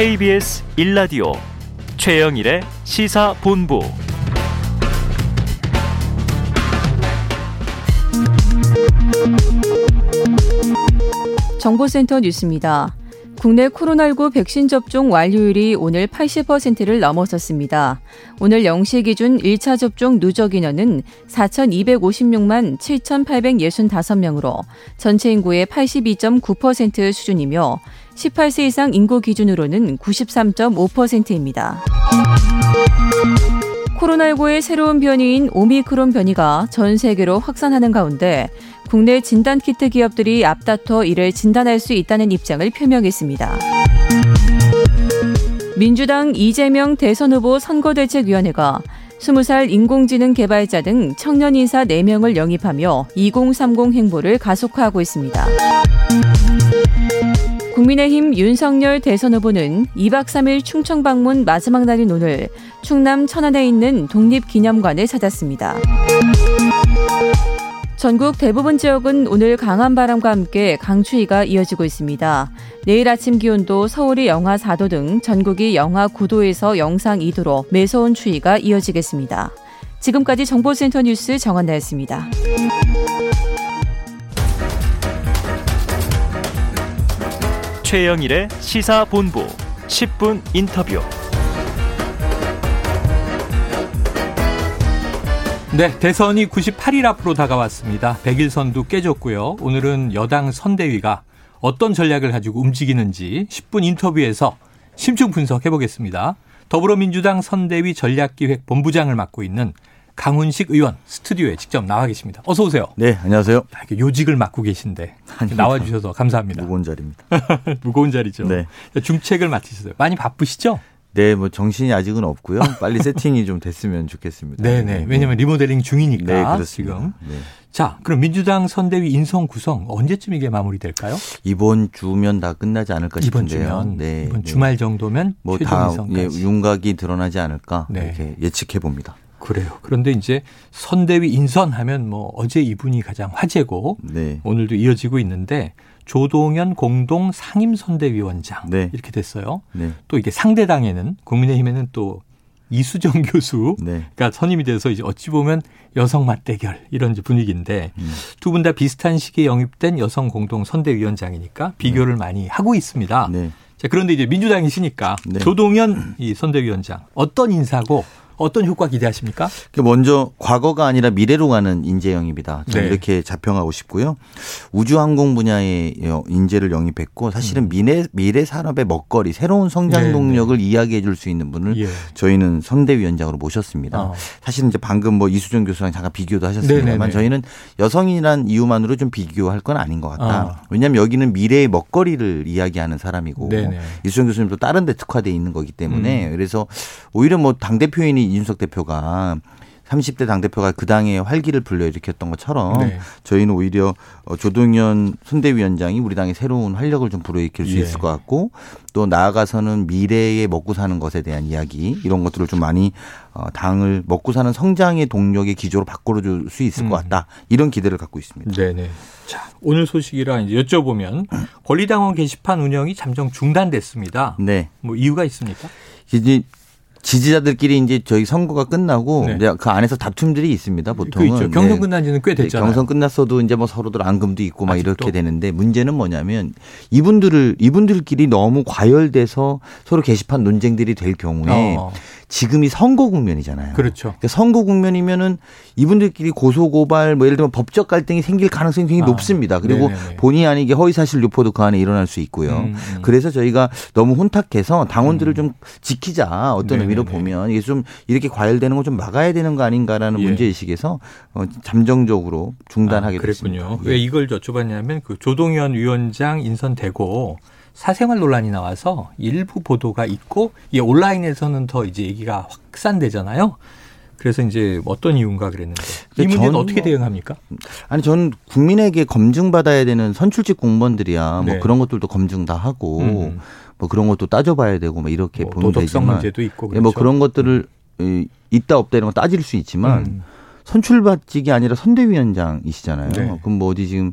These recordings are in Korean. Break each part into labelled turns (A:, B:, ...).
A: KBS 1라디오 최영일의 시사본부
B: 정보센터 뉴스입니다. 국내 코로나19 백신 접종 완료율이 오늘 80%를 넘어섰습니다. 오늘 0시 기준 1차 접종 누적 인원은 4,256만 7,865명으로 전체 인구의 82.9% 수준이며 18세 이상 인구 기준으로는 93.5%입니다. 코로나19의 새로운 변이인 오미크론 변이가 전 세계로 확산하는 가운데 국내 진단키트 기업들이 앞다퉈 이를 진단할 수 있다는 입장을 표명했습니다. 민주당 이재명 대선 후보 선거대책위원회가 20살 인공지능 개발자 등 청년 인사 4명을 영입하며 2030 행보를 가속화하고 있습니다. 국민의힘 윤석열 대선 후보는 2박 3일 충청 방문 마지막 날인 오늘 충남 천안에 있는 독립기념관을 찾았습니다. 전국 대부분 지역은 오늘 강한 바람과 함께 강추위가 이어지고 있습니다. 내일 아침 기온도 서울이 영하 4도 등 전국이 영하 9도에서 영상 2도로 매서운 추위가 이어지겠습니다. 지금까지 정보센터 뉴스 정한나였습니다.
A: 최영일의 시사본부 10분 인터뷰
C: 네, 대선이 98일 앞으로 다가왔습니다. 100일 선도 깨졌고요. 오늘은 여당 선대위가 어떤 전략을 가지고 움직이는지 10분 인터뷰에서 심층 분석해 보겠습니다. 더불어민주당 선대위 전략기획 본부장을 맡고 있는 강훈식 의원 스튜디오에 직접 나와 계십니다. 어서 오세요.
D: 네, 안녕하세요.
C: 요직을 맡고 계신데 나와 주셔서 감사합니다.
D: 무거운 자리입니다.
C: 무거운 자리죠.
D: 네.
C: 중책을 맡으셨어요. 많이 바쁘시죠?
D: 네, 뭐 정신이 아직은 없고요. 빨리 세팅이 좀 됐으면 좋겠습니다.
C: 네네. 네. 왜냐하면 리모델링 중이니까
D: 네, 그렇습니다.
C: 지금.
D: 네.
C: 자, 그럼 민주당 선대위 인성 구성 언제쯤 이게 마무리될까요?
D: 이번 주면 다 끝나지 않을까
C: 이번
D: 싶은데요.
C: 주면
D: 네,
C: 이번
D: 네.
C: 주말 정도면
D: 뭐다 예. 윤곽이 드러나지 않을까
C: 네.
D: 이렇게 예측해 봅니다.
C: 그래요. 그런데 이제 선대위 인선하면 뭐 어제 이분이 가장 화제고
D: 네.
C: 오늘도 이어지고 있는데 조동현 공동 상임 선대위원장
D: 네.
C: 이렇게 됐어요.
D: 네.
C: 또 이게 상대당에는 국민의힘에는 또 이수정 교수가
D: 네.
C: 선임이 돼서 이제 어찌 보면 여성 맞대결 이런 분위기인데
D: 음.
C: 두분 다 비슷한 시기에 영입된 여성 공동 선대위원장이니까 비교를 많이 하고 있습니다.
D: 네.
C: 자, 그런데 이제 민주당이시니까
D: 네.
C: 조동현 이 선대위원장 어떤 인사고 어떤 효과 기대하십니까?
D: 그 먼저 과거가 아니라 미래로 가는 인재 영입이다.
C: 네.
D: 이렇게 자평하고 싶고요. 우주항공 분야의 인재를 영입했고 사실은 미래 미래 산업의 먹거리, 새로운 성장
C: 음. 네,
D: 동력을 이야기해 줄 수 있는 분을
C: 예.
D: 저희는 선대위원장으로 모셨습니다.
C: 어.
D: 사실은 이제 방금 뭐 이수정 교수랑 잠깐 비교도 하셨습니다만
C: 네네네.
D: 저희는 여성이란 이유만으로 좀 비교할 건 아닌 것 같다.
C: 어.
D: 왜냐하면 여기는 미래의 먹거리를 이야기하는 사람이고. 이수정 교수님도 다른 데 특화돼 있는 거기 때문에
C: 음.
D: 그래서 오히려 뭐 당 대표인이 이준석 대표가 30대 당대표가 그 당에 활기를 불러일으켰던 것처럼
C: 네.
D: 저희는 오히려 어, 조동현 선대위원장이 우리 당에 새로운 활력을 좀 불러일으킬 수
C: 예.
D: 있을 것 같고 또 나아가서는 미래에 먹고 사는 것에 대한 이야기 이런 것들을 좀 많이 어, 당을 먹고 사는 성장의 동력의 기조로 바꿔줄 수 있을 것
C: 음.
D: 같다 이런 기대를 갖고 있습니다.
C: 네네. 자, 오늘 소식이라 이제 여쭤보면 권리당원 게시판 운영이 잠정 중단됐습니다.
D: 네.
C: 뭐 이유가 있습니까?
D: 이제 지지자들끼리 이제 저희 선거가 끝나고
C: 네.
D: 이제 그 안에서 다툼들이 있습니다. 보통은
C: 그 있죠. 경선
D: 네.
C: 끝난 지는 꽤
D: 네,
C: 됐잖아요.
D: 경선 끝났어도 이제 뭐 서로들 앙금도 있고 막
C: 아직도?
D: 이렇게 되는데 문제는 뭐냐면 이분들을 이분들끼리 너무 과열돼서 서로 게시판 논쟁들이 될 경우에
C: 어,
D: 지금이 선거 국면이잖아요.
C: 그렇죠.
D: 그러니까 선거 국면이면은 이분들끼리 고소 고발 뭐 예를 들면 법적 갈등이 생길 가능성이 굉장히
C: 아,
D: 높습니다. 그리고
C: 네네네.
D: 본의 아니게 허위 사실 유포도 그 안에 일어날 수 있고요.
C: 음, 음.
D: 그래서 저희가 너무 혼탁해서 당원들을 좀 지키자 어떤
C: 네네네.
D: 의미로 보면 이게 좀 이렇게 과열되는 걸좀 막아야 되는 거 아닌가라는
C: 예.
D: 문제 의식에서 어, 잠정적으로 중단하게
C: 아, 그랬군요.
D: 됐습니다.
C: 왜
D: 예.
C: 이걸 여쭤봤냐면 그 조동현 위원장 인선되고 사생활 논란이 나와서 일부 보도가 있고 이 온라인에서는 더 이제 얘기가 확산되잖아요. 그래서 이제 어떤 이유인가 그랬는데 이 문제는 어떻게
D: 뭐-
C: 대응합니까?
D: 아니 저는 국민에게 검증 받아야 되는 선출직 공무원들이야 뭐
C: 네.
D: 그런 것들도 검증 다 하고
C: 음.
D: 뭐 그런 것도 따져봐야 되고 뭐 이렇게
C: 뭐
D: 보면
C: 도덕성
D: 되지만
C: 문제도 있고
D: 예, 뭐
C: 그렇죠.
D: 그런 것들을 이, 있다 없다 이런 거 따질 수 있지만
C: 음.
D: 선출받직이 아니라 선대위원장이시잖아요.
C: 네.
D: 그럼 뭐 어디 지금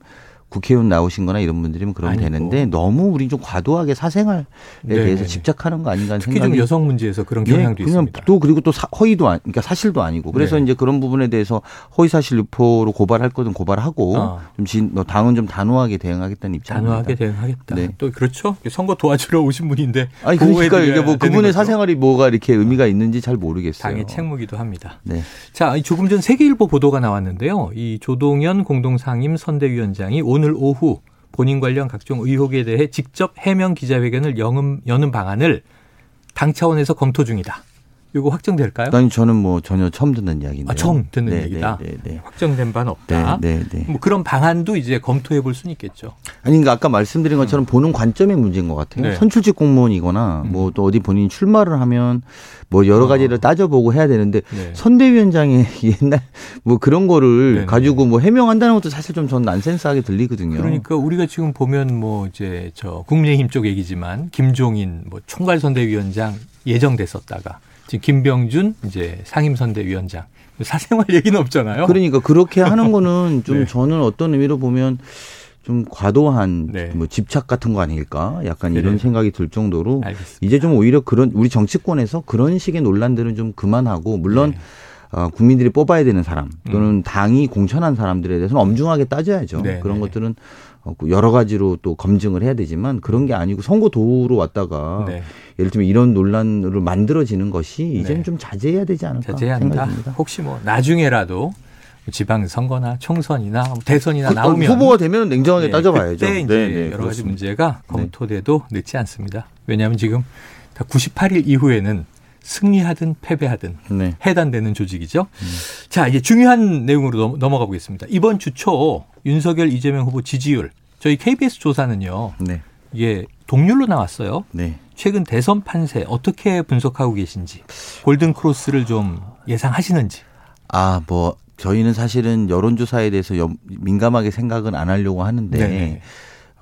D: 국회의원 나오신 거나 이런 분들이면 그러면
C: 아니고.
D: 되는데 너무 우리 좀 과도하게 사생활에
C: 네네네.
D: 대해서 집착하는 거 아닌가 하는
C: 특히
D: 생각이
C: 좀 여성 문제에서 그런
D: 예,
C: 경향도
D: 그냥
C: 있습니다.
D: 또 그리고 또 사- 허위도 아니, 그러니까 사실도 아니고 그래서
C: 네.
D: 이제 그런 부분에 대해서 허위 사실 유포로 고발할 거든 고발하고
C: 어.
D: 좀 진, 뭐 당은 좀 단호하게 대응하겠다는 입장입니다.
C: 단호하게 대응하겠다.
D: 네.
C: 또 그렇죠. 선거 도와주러 오신 분인데
D: 아니 그러니까 이게 뭐 그분의
C: 거죠.
D: 사생활이 뭐가 이렇게 의미가 있는지 잘 모르겠어요.
C: 당의 책무기도 합니다.
D: 네.
C: 자, 이 조금 전 세계일보 보도가 나왔는데요. 이 조동현 공동상임 선대위원장이 오늘 오후 본인 관련 각종 의혹에 대해 직접 해명 기자회견을 여는 방안을 당 차원에서 검토 중이다. 이거 확정될까요?
D: 아니 저는 뭐 전혀 처음 듣는 이야기인데.
C: 아, 처음 듣는 얘기다.
D: 네, 네,
C: 확정된 바는
D: 네.
C: 없다.
D: 네, 네, 네.
C: 뭐 그런 방안도 이제 검토해 볼 수는 있겠죠.
D: 아니, 그러니까 아까 말씀드린 것처럼 보는 관점의 문제인 것 같아요.
C: 네.
D: 선출직 공무원이거나
C: 음.
D: 뭐또 어디 본인이 출마를 하면 뭐 여러
C: 어.
D: 가지를 따져보고 해야 되는데
C: 네.
D: 선대위원장의 옛날 뭐 그런 거를. 가지고 뭐 해명한다는 것도 사실 좀 전 난센스하게 들리거든요.
C: 그러니까 우리가 지금 보면 뭐 이제 저 국민의힘 쪽 얘기지만 김종인 뭐 총괄 선대위원장 예정됐었다가 지금 김병준 이제 상임선대위원장 사생활 얘기는 없잖아요.
D: 그러니까 그렇게 하는 거는 좀
C: 네.
D: 저는 어떤 의미로 보면 좀 과도한
C: 네.
D: 뭐 집착 같은 거 아닐까? 약간 이런
C: 네.
D: 생각이 들 정도로
C: 알겠습니다.
D: 이제 좀 오히려 그런 우리 정치권에서 그런 식의 논란들은 좀 그만하고 물론
C: 네.
D: 어, 국민들이 뽑아야 되는 사람 또는 당이 공천한 사람들에 대해서는 엄중하게 따져야죠.
C: 음. 네,
D: 그런
C: 네.
D: 것들은 어, 여러 가지로 또 검증을 해야 되지만 그런 게 아니고 선거 도우로 왔다가
C: 네.
D: 예를 들면 이런 논란으로 만들어지는 것이 이제는
C: 네.
D: 좀 자제해야 되지 않을까
C: 자제해야 한다.
D: 생각이 듭니다.
C: 혹시 뭐 나중에라도 지방 선거나 총선이나 뭐 대선이나
D: 그,
C: 나오면
D: 후보가 되면 냉정하게
C: 네,
D: 따져봐야죠.
C: 그때 이제
D: 네, 네,
C: 여러 가지
D: 그렇습니다.
C: 문제가 검토돼도 늦지 않습니다. 왜냐하면 지금 다 98일 이후에는 승리하든 패배하든
D: 네.
C: 해단되는 조직이죠. 자, 이제 중요한 내용으로 넘- 넘어가 보겠습니다. 이번 주 초 윤석열 이재명 후보 지지율 저희 KBS 조사는요.
D: 네.
C: 이게 동률로 나왔어요.
D: 네.
C: 최근 대선 판세 어떻게 분석하고 계신지 골든 크로스를 좀 예상하시는지.
D: 아, 뭐 저희는 사실은 여론조사에 대해서 염- 민감하게 생각은 안 하려고 하는데
C: 네네.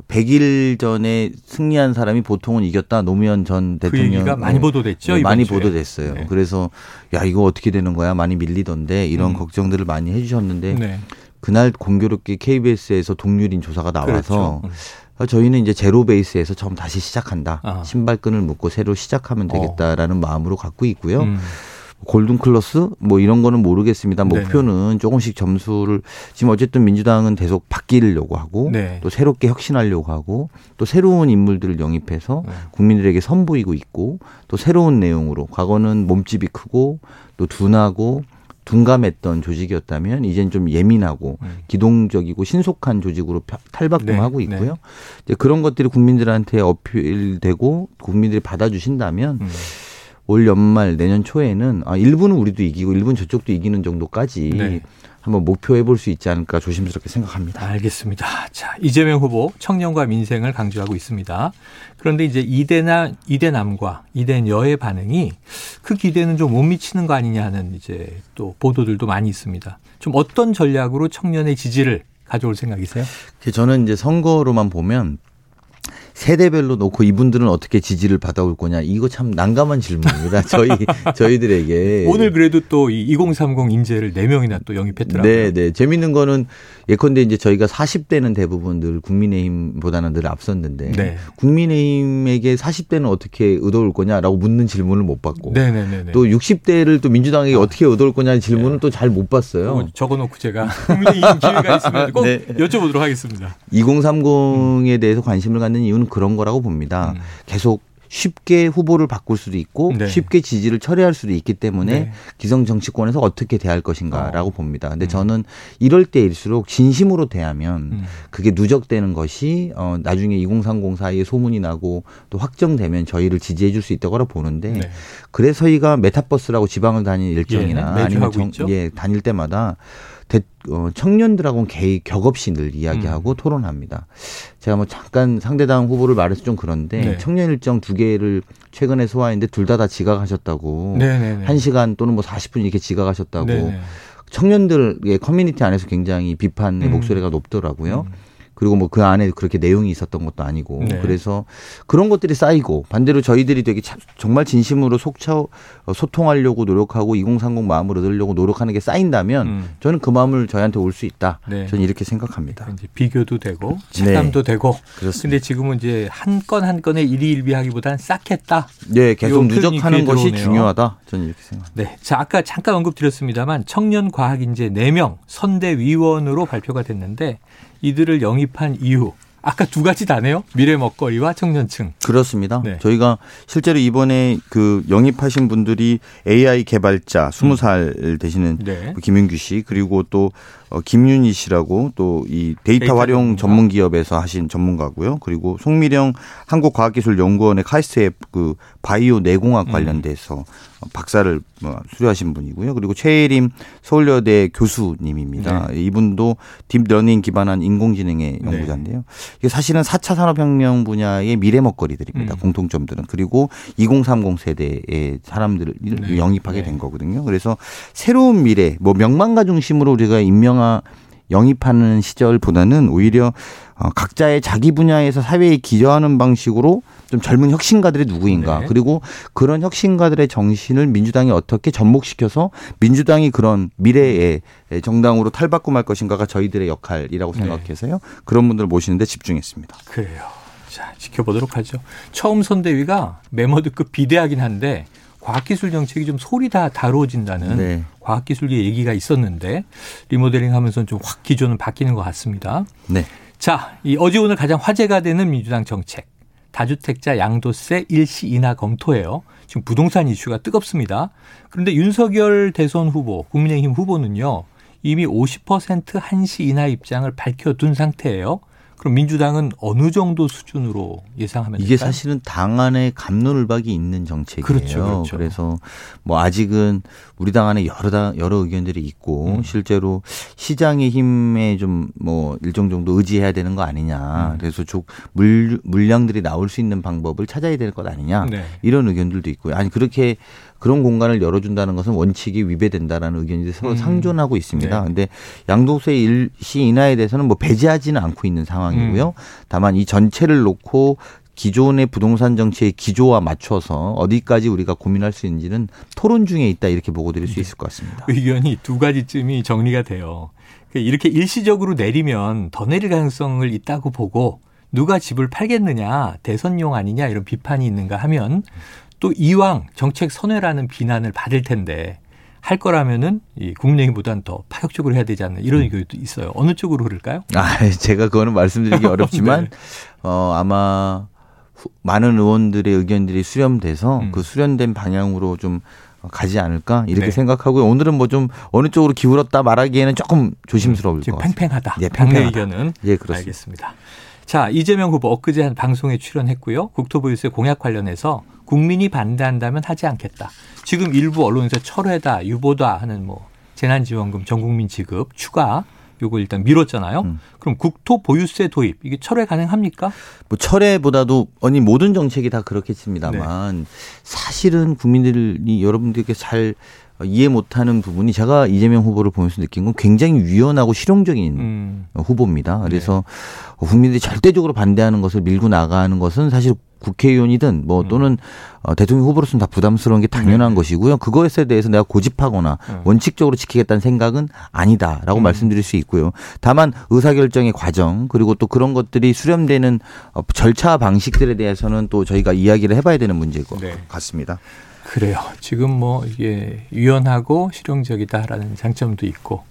D: 100일 전에 승리한 사람이 보통은 이겼다 노무현
C: 전그
D: 대통령
C: 얘기가 많이 보도됐죠.
D: 네, 많이
C: 주에.
D: 보도됐어요.
C: 네.
D: 그래서 야 이거 어떻게 되는 거야 많이 밀리던데 이런
C: 음.
D: 걱정들을 많이 해주셨는데
C: 네.
D: 그날 공교롭게 KBS에서 동률인 조사가 나와서
C: 그렇죠. 음.
D: 어, 저희는 이제 제로 베이스에서 처음 다시 시작한다.
C: 아.
D: 신발끈을 묶고 새로 시작하면 되겠다라는 마음으로 갖고 있고요.
C: 음.
D: 골든 클러스 뭐 이런 거는 모르겠습니다.
C: 네네.
D: 목표는 조금씩 점수를 지금 어쨌든 민주당은 계속 바뀌려고 하고
C: 네.
D: 또 새롭게 혁신하려고 하고 또 새로운 인물들을 영입해서
C: 네.
D: 국민들에게 선보이고 있고 또 새로운 내용으로 과거는 몸집이 크고 또 둔하고 둔감했던 조직이었다면 이젠 좀 예민하고
C: 음.
D: 기동적이고 신속한 조직으로 펴- 탈바꿈하고
C: 네,
D: 있고요. 이제 그런 것들이 국민들한테 어필되고 국민들이 받아주신다면
C: 음.
D: 올 연말 내년 초에는 아 일부는 우리도 이기고 일부는 저쪽도 이기는 정도까지
C: 네.
D: 한번 목표해 볼 수 있지 않을까 조심스럽게 생각합니다.
C: 알겠습니다. 자, 이재명 후보 청년과 민생을 강조하고 있습니다. 그런데 이제 이대나 이대남과 이대여의 반응이 그 기대는 좀 못 미치는 거 아니냐 하는 이제 또 보도들도 많이 있습니다. 좀 어떤 전략으로 청년의 지지를 가져올 생각이세요?
D: 저는 이제 선거로만 보면 세대별로 놓고 이분들은 어떻게 지지를 받아올 거냐 이거 참 난감한 질문입니다. 저희 저희들에게
C: 오늘 그래도 또 이 2030 인재를 4 명이나 또 영입했더라고요.
D: 네, 네. 재밌는 거는 예컨대 이제 저희가 40대는 대부분 늘 국민의힘보다는 늘 앞섰는데
C: 네.
D: 국민의힘에게 40대는 어떻게 얻어올 거냐라고 묻는 질문을 못 받고
C: 네네네.
D: 또 60대를 또 민주당에게 어떻게 얻어올 거냐는 질문은 또 잘 못 봤어요.
C: 적어놓고 제가 국민의힘 기회가 있으면 꼭
D: 네.
C: 여쭤보도록 하겠습니다.
D: 2030에 대해서 관심을 갖는 이유는 그런 거라고 봅니다.
C: 음.
D: 계속 쉽게 후보를 바꿀 수도 있고
C: 네.
D: 쉽게 지지를 철회할 수도 있기 때문에
C: 네.
D: 기성 정치권에서 어떻게 대할 것인가라고
C: 어.
D: 봅니다. 근데
C: 음.
D: 저는 이럴 때일수록 진심으로 대하면
C: 음.
D: 그게 누적되는 것이 어 나중에 2030 사이에 소문이 나고 또 확정되면 저희를 지지해 줄 수 있다고 보는데
C: 네.
D: 그래서 저희가 메타버스라고 지방을 다니는 일정이나
C: 예,
D: 아니면
C: 있죠.
D: 예, 다닐 때마다 대, 어, 청년들하고는 격의 격의 없이 늘 이야기하고
C: 음.
D: 토론합니다. 제가 뭐 잠깐 상대당 후보를 말해서 좀 그런데
C: 네.
D: 청년 일정 두 개를 최근에 소화했는데 둘 다다 지각하셨다고
C: 네네네.
D: 한 시간 또는 뭐 40분 이렇게 지각하셨다고
C: 네네.
D: 청년들의 커뮤니티 안에서 굉장히 비판의
C: 음.
D: 목소리가 높더라고요.
C: 음.
D: 그리고 뭐 그 안에 그렇게 내용이 있었던 것도 아니고
C: 네.
D: 그래서 그런 것들이 쌓이고 반대로 저희들이 되게 참- 정말 진심으로 속차 어, 소통하려고 노력하고 2030 마음을 얻으려고 노력하는 게 쌓인다면
C: 음.
D: 저는 그 마음을 저희한테 올 수 있다.
C: 네.
D: 저는 이렇게 생각합니다.
C: 이제 비교도 되고 체감도 되고.
D: 네. 그렇습니다.
C: 근데 지금은 이제 한 건 한 건에 일희일비하기보다는 쌓겠다.
D: 네, 계속 누적하는 것이
C: 들어오네요.
D: 중요하다. 저는 이렇게 생각합니다.
C: 네. 자, 아까 잠깐 언급드렸습니다만 청년 과학 인재 4명 선대 위원으로 발표가 됐는데 이들을 영입한 이유 아까 두 가지 다네요. 미래 먹거리와 청년층.
D: 그렇습니다.
C: 네.
D: 저희가 실제로 이번에 그 영입하신 분들이 AI 개발자 20살 되시는
C: 네.
D: 그 김윤규 씨 그리고 또 어, 김윤희 씨라고 또 이 데이터,
C: 데이터
D: 활용
C: 전문가.
D: 전문 기업에서 하신 전문가고요. 그리고 송미령 한국과학기술연구원의 카이스트의 그 바이오
C: 음.
D: 뇌공학 관련돼서 박사를 뭐 수료하신 분이고요. 그리고 최예림 서울여대 교수님입니다. 이분도 딥러닝 기반한 인공지능의
C: 네.
D: 연구자인데요. 이게 사실은 4차 산업혁명 분야의 미래 먹거리들입니다.
C: 음.
D: 공통점들은. 그리고 2030 세대의 사람들을
C: 네.
D: 영입하게
C: 네.
D: 된 거거든요. 그래서 새로운 미래, 뭐 명망가 중심으로 우리가 임명 하 영입하는 시절보다는 오히려 어, 각자의 자기 분야에서 사회에 기여하는 방식으로 좀 젊은 혁신가들이 누구인가
C: 네.
D: 그리고 그런 혁신가들의 정신을 민주당이 어떻게 접목시켜서 민주당이 그런 미래의 정당으로 탈바꿈할 것인가가 저희들의 역할이라고
C: 네.
D: 생각해서요 그런 분들 모시는데 집중했습니다.
C: 그래요. 자, 지켜보도록 하죠. 처음 선대위가 메머드급 비대하긴 한데 과학기술 정책이 좀 소리 다 다뤄진다는
D: 네.
C: 과학기술계 얘기가 있었는데 리모델링 하면서 좀 확 기조는 바뀌는 것 같습니다.
D: 네.
C: 자, 이 어제 오늘 가장 화제가 되는 민주당 정책. 다주택자 양도세 일시 인하 검토예요. 지금 부동산 이슈가 뜨겁습니다. 그런데 윤석열 대선 후보, 국민의힘 후보는요. 이미 50% 한시 인하 입장을 밝혀둔 상태예요. 그럼 민주당은 어느 정도 수준으로 예상하면
D: 이게
C: 될까요?
D: 사실은 당 안에 감론을박이 있는 정책이에요.
C: 그렇죠, 그렇죠.
D: 래서뭐 아직은 우리 당 안에 여러 당 여러 의견들이 있고
C: 음.
D: 실제로 시장의 힘에 좀 뭐 일정 정도 의지해야 되는 거 아니냐.
C: 음.
D: 그래서 쭉 물, 물량들이 나올 수 있는 방법을 찾아야 될 것 아니냐.
C: 네.
D: 이런 의견들도 있고요. 아니 그렇게 그런 공간을 열어준다는 것은 원칙이 위배된다라는 의견이 서로
C: 음.
D: 상존하고 있습니다.
C: 네.
D: 근데 양도세 일시 인하에 대해서는 뭐 배제하지는 않고 있는 상황이고요.
C: 음.
D: 다만 이 전체를 놓고 기존의 부동산 정책의 기조와 맞춰서 어디까지 우리가 고민할 수 있는지는 토론 중에 있다 이렇게 보고 드릴
C: 네.
D: 수 있을 것 같습니다.
C: 의견이 두 가지쯤이 정리가 돼요. 그러니까 이렇게 일시적으로 내리면 더 내릴 가능성을 있다고 보고 누가 집을 팔겠느냐 대선용 아니냐 이런 비판이 있는가 하면 또 이왕 정책 선회라는 비난을 받을 텐데 할 거라면은 이 국민의힘보다는 더 파격적으로 해야 되지 않나 이런 의견도 있어요. 어느 쪽으로 흐를까요?
D: 아, 제가 그거는 말씀드리기 어렵지만
C: 네.
D: 어 아마 후- 많은 의원들의 의견들이 수렴돼서
C: 음.
D: 그 수렴된 방향으로 좀 가지 않을까 이렇게
C: 네.
D: 생각하고요. 오늘은 뭐 좀 어느 쪽으로 기울었다 말하기에는 조금 조심스러울 것
C: 지금
D: 같습니다.
C: 팽팽하다.
D: 예, 팽팽하다.
C: 의견은
D: 예, 그렇습니다.
C: 알겠습니다. 자, 이재명 후보 엊그제 한 방송에 출연했고요. 국토부 유세 공약 관련해서 국민이 반대한다면 하지 않겠다. 지금 일부 언론에서 철회다, 유보다 하는 뭐 재난지원금 전 국민 지급 추가 요거 일단 미뤘잖아요.
D: 음.
C: 그럼 국토 보유세 도입 이게 철회 가능합니까?
D: 뭐 철회보다도 아니 모든 정책이 다 그렇겠습니다만
C: 네.
D: 사실은 국민들이 여러분들께 잘 이해 못하는 부분이 제가 이재명 후보를 보면서 느낀 건 굉장히 유연하고 실용적인
C: 음.
D: 후보입니다. 그래서
C: 네.
D: 국민들이 절대적으로 반대하는 것을 밀고 나가는 것은 사실 국회의원이든 뭐
C: 음.
D: 또는 어, 대통령 후보로서는 다 부담스러운 게 당연한
C: 네.
D: 것이고요. 그것에 대해서 내가 고집하거나
C: 음.
D: 원칙적으로 지키겠다는 생각은 아니다라고
C: 음.
D: 말씀드릴 수 있고요. 다만 의사결정의 과정 그리고 또 그런 것들이 수렴되는 어, 절차 방식들에 대해서는 또 저희가 이야기를 해봐야 되는 문제일 것
C: 네.
D: 같습니다.
C: 그래요. 지금 뭐 이게 유연하고 실용적이다라는 장점도 있고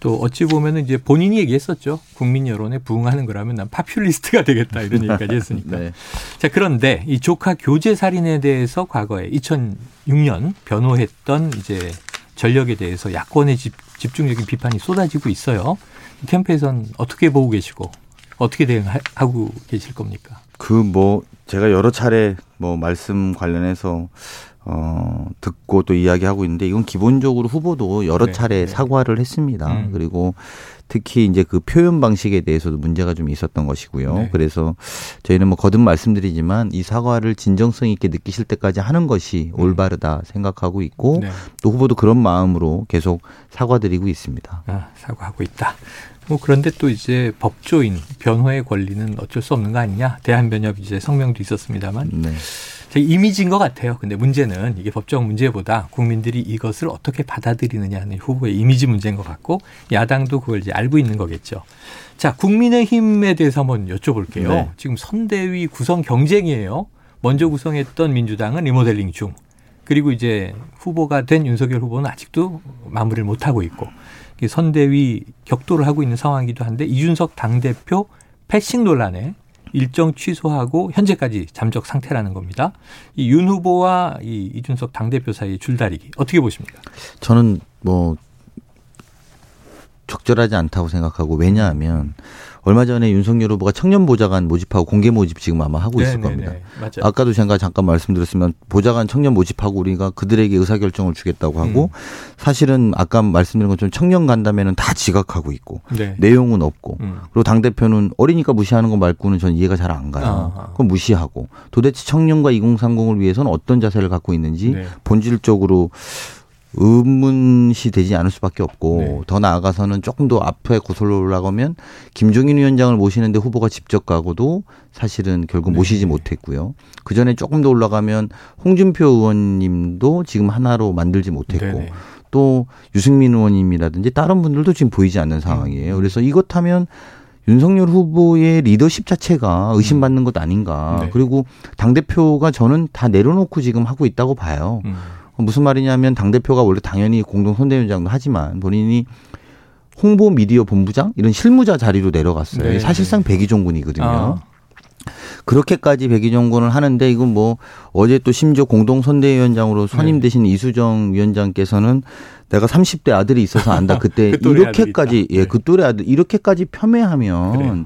C: 또 어찌 보면은 이제 본인이 얘기했었죠. 국민 여론에 부응하는 거라면 난 파퓰리스트가 되겠다 이런 얘기까지 했으니까.
D: 네.
C: 자, 그런데 이 조카 교제 살인에 대해서 과거에 2006년 변호했던 이제 전력에 대해서 야권의 집, 집중적인 비판이 쏟아지고 있어요. 이 캠페인선 어떻게 보고 계시고 어떻게 대응하고 계실 겁니까?
D: 그 뭐 제가 여러 차례 뭐 말씀 관련해서 어 듣고 또 이야기하고 있는데 이건 기본적으로 후보도 여러
C: 네,
D: 차례
C: 네.
D: 사과를 했습니다.
C: 음.
D: 그리고 특히 이제 그 표현 방식에 대해서도 문제가 좀 있었던 것이고요.
C: 네.
D: 그래서 저희는 뭐 거듭 말씀드리지만 이 사과를 진정성 있게 느끼실 때까지 하는 것이 올바르다 생각하고 있고
C: 네.
D: 또 후보도 그런 마음으로 계속 사과드리고 있습니다.
C: 아, 사과하고 있다. 뭐 그런데 또 이제 법조인 변호의 권리는 어쩔 수 없는 거 아니냐? 대한변협 이제 성명도 있었습니다만
D: 네.
C: 제 이미지인 것 같아요. 근데 문제는 이게 법적 문제보다 국민들이 이것을 어떻게 받아들이느냐 하는 후보의 이미지 문제인 것 같고 야당도 그걸 이제 알고 있는 거겠죠. 자, 국민의힘에 대해서 한번 여쭤볼게요.
D: 네.
C: 지금 선대위 구성 경쟁이에요. 먼저 구성했던 민주당은 리모델링 중. 그리고 이제 후보가 된 윤석열 후보는 아직도 마무리를 못 하고 있고 이 선대위 격돌을 하고 있는 상황이기도 한데 이준석 당 대표 패싱 논란에 일정 취소하고 현재까지 잠적 상태라는 겁니다. 이 윤 후보와 이 이준석 당대표 사이의 줄다리기 어떻게 보십니까?
D: 저는 뭐 적절하지 않다고 생각하고 왜냐하면 얼마 전에 윤석열 후보가 청년 보좌관 모집하고 공개 모집 지금 아마 하고 있을
C: 네네네.
D: 겁니다.
C: 맞아요.
D: 아까도 제가 잠깐 말씀드렸으면 보좌관 청년 모집하고 우리가 그들에게 의사결정을 주겠다고 하고
C: 음.
D: 사실은 아까 말씀드린 것처럼 청년 간담회는 다 지각하고 있고
C: 네.
D: 내용은 없고
C: 음.
D: 그리고 당 대표는 어리니까 무시하는 거 말고는 전 이해가 잘 안 가요.
C: 아하.
D: 그건 무시하고 도대체 청년과 2030을 위해서는 어떤 자세를 갖고 있는지
C: 네.
D: 본질적으로 의문시 되지 않을 수밖에 없고
C: 네.
D: 더 나아가서는 조금 더 앞에 고설로 올라가면 김종인 위원장을 모시는데 후보가 직접 가고도 사실은 결국
C: 네.
D: 모시지 못했고요. 그 전에 조금 더 올라가면 홍준표 의원님도 지금 하나로 만들지 못했고
C: 네네.
D: 또 유승민 의원님이라든지 다른 분들도 지금 보이지 않는 상황이에요.
C: 음.
D: 그래서 이것 하면 윤석열 후보의 리더십 자체가 의심받는 것 아닌가.
C: 네.
D: 그리고 당 대표가 저는 다 내려놓고 지금 하고 있다고 봐요.
C: 음.
D: 무슨 말이냐면 당 대표가 원래 당연히 공동 선대위원장도 하지만 본인이 홍보 미디어 본부장 이런 실무자 자리로 내려갔어요.
C: 네.
D: 사실상 백의종군이거든요.
C: 아.
D: 그렇게까지 백의종군을 하는데 이건 뭐 어제 또 심지어 공동 선대위원장으로 선임되신 이수정 위원장께서는 내가 30대 아들이 있어서 안다. 그때
C: 그
D: 이렇게까지. 예,
C: 네.
D: 그 또래 아들 이렇게까지 폄훼하면
C: 그래요.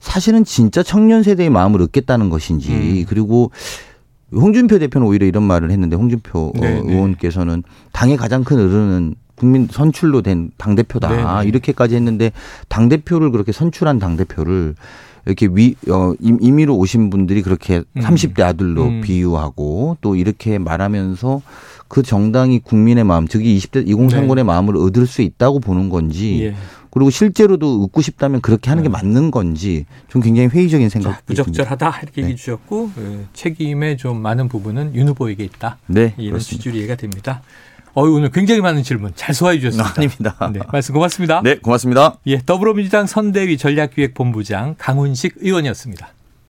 D: 사실은 진짜 청년 세대의 마음을 얻겠다는 것인지
C: 음.
D: 그리고 홍준표 대표는 오히려 이런 말을 했는데 홍준표 어,
C: 네, 네.
D: 의원께서는 당의 가장 큰 어른은 국민 선출로 된 당 대표다
C: 네, 네.
D: 이렇게까지 했는데 당 대표를 그렇게 선출한 당 대표를 이렇게 위 어, 임- 임의로 오신 분들이 그렇게
C: 음.
D: 30대 아들로
C: 음.
D: 비유하고 또 이렇게 말하면서 그 정당이 국민의 마음, 즉이 20대 2030의 마음을 얻을 수 있다고 보는 건지
C: 네. 예.
D: 그리고 실제로도 얻고 싶다면 그렇게 하는 게
C: 네.
D: 맞는 건지 좀 굉장히 회의적인 듭니다.
C: 부적절하다 이렇게 얘기해
D: 네.
C: 주셨고 그 책임의 좀 많은 부분은 윤 후보에게 있다.
D: 네,
C: 이런. 취지로 이해가 됩니다. 어 오늘 굉장히 많은 질문 잘 소화해 주셨습니다.
D: 아닙니다.
C: 네, 말씀 고맙습니다.
D: 네, 고맙습니다.
C: 예, 더불어민주당 선대위 전략기획본부장 강훈식 의원이었습니다.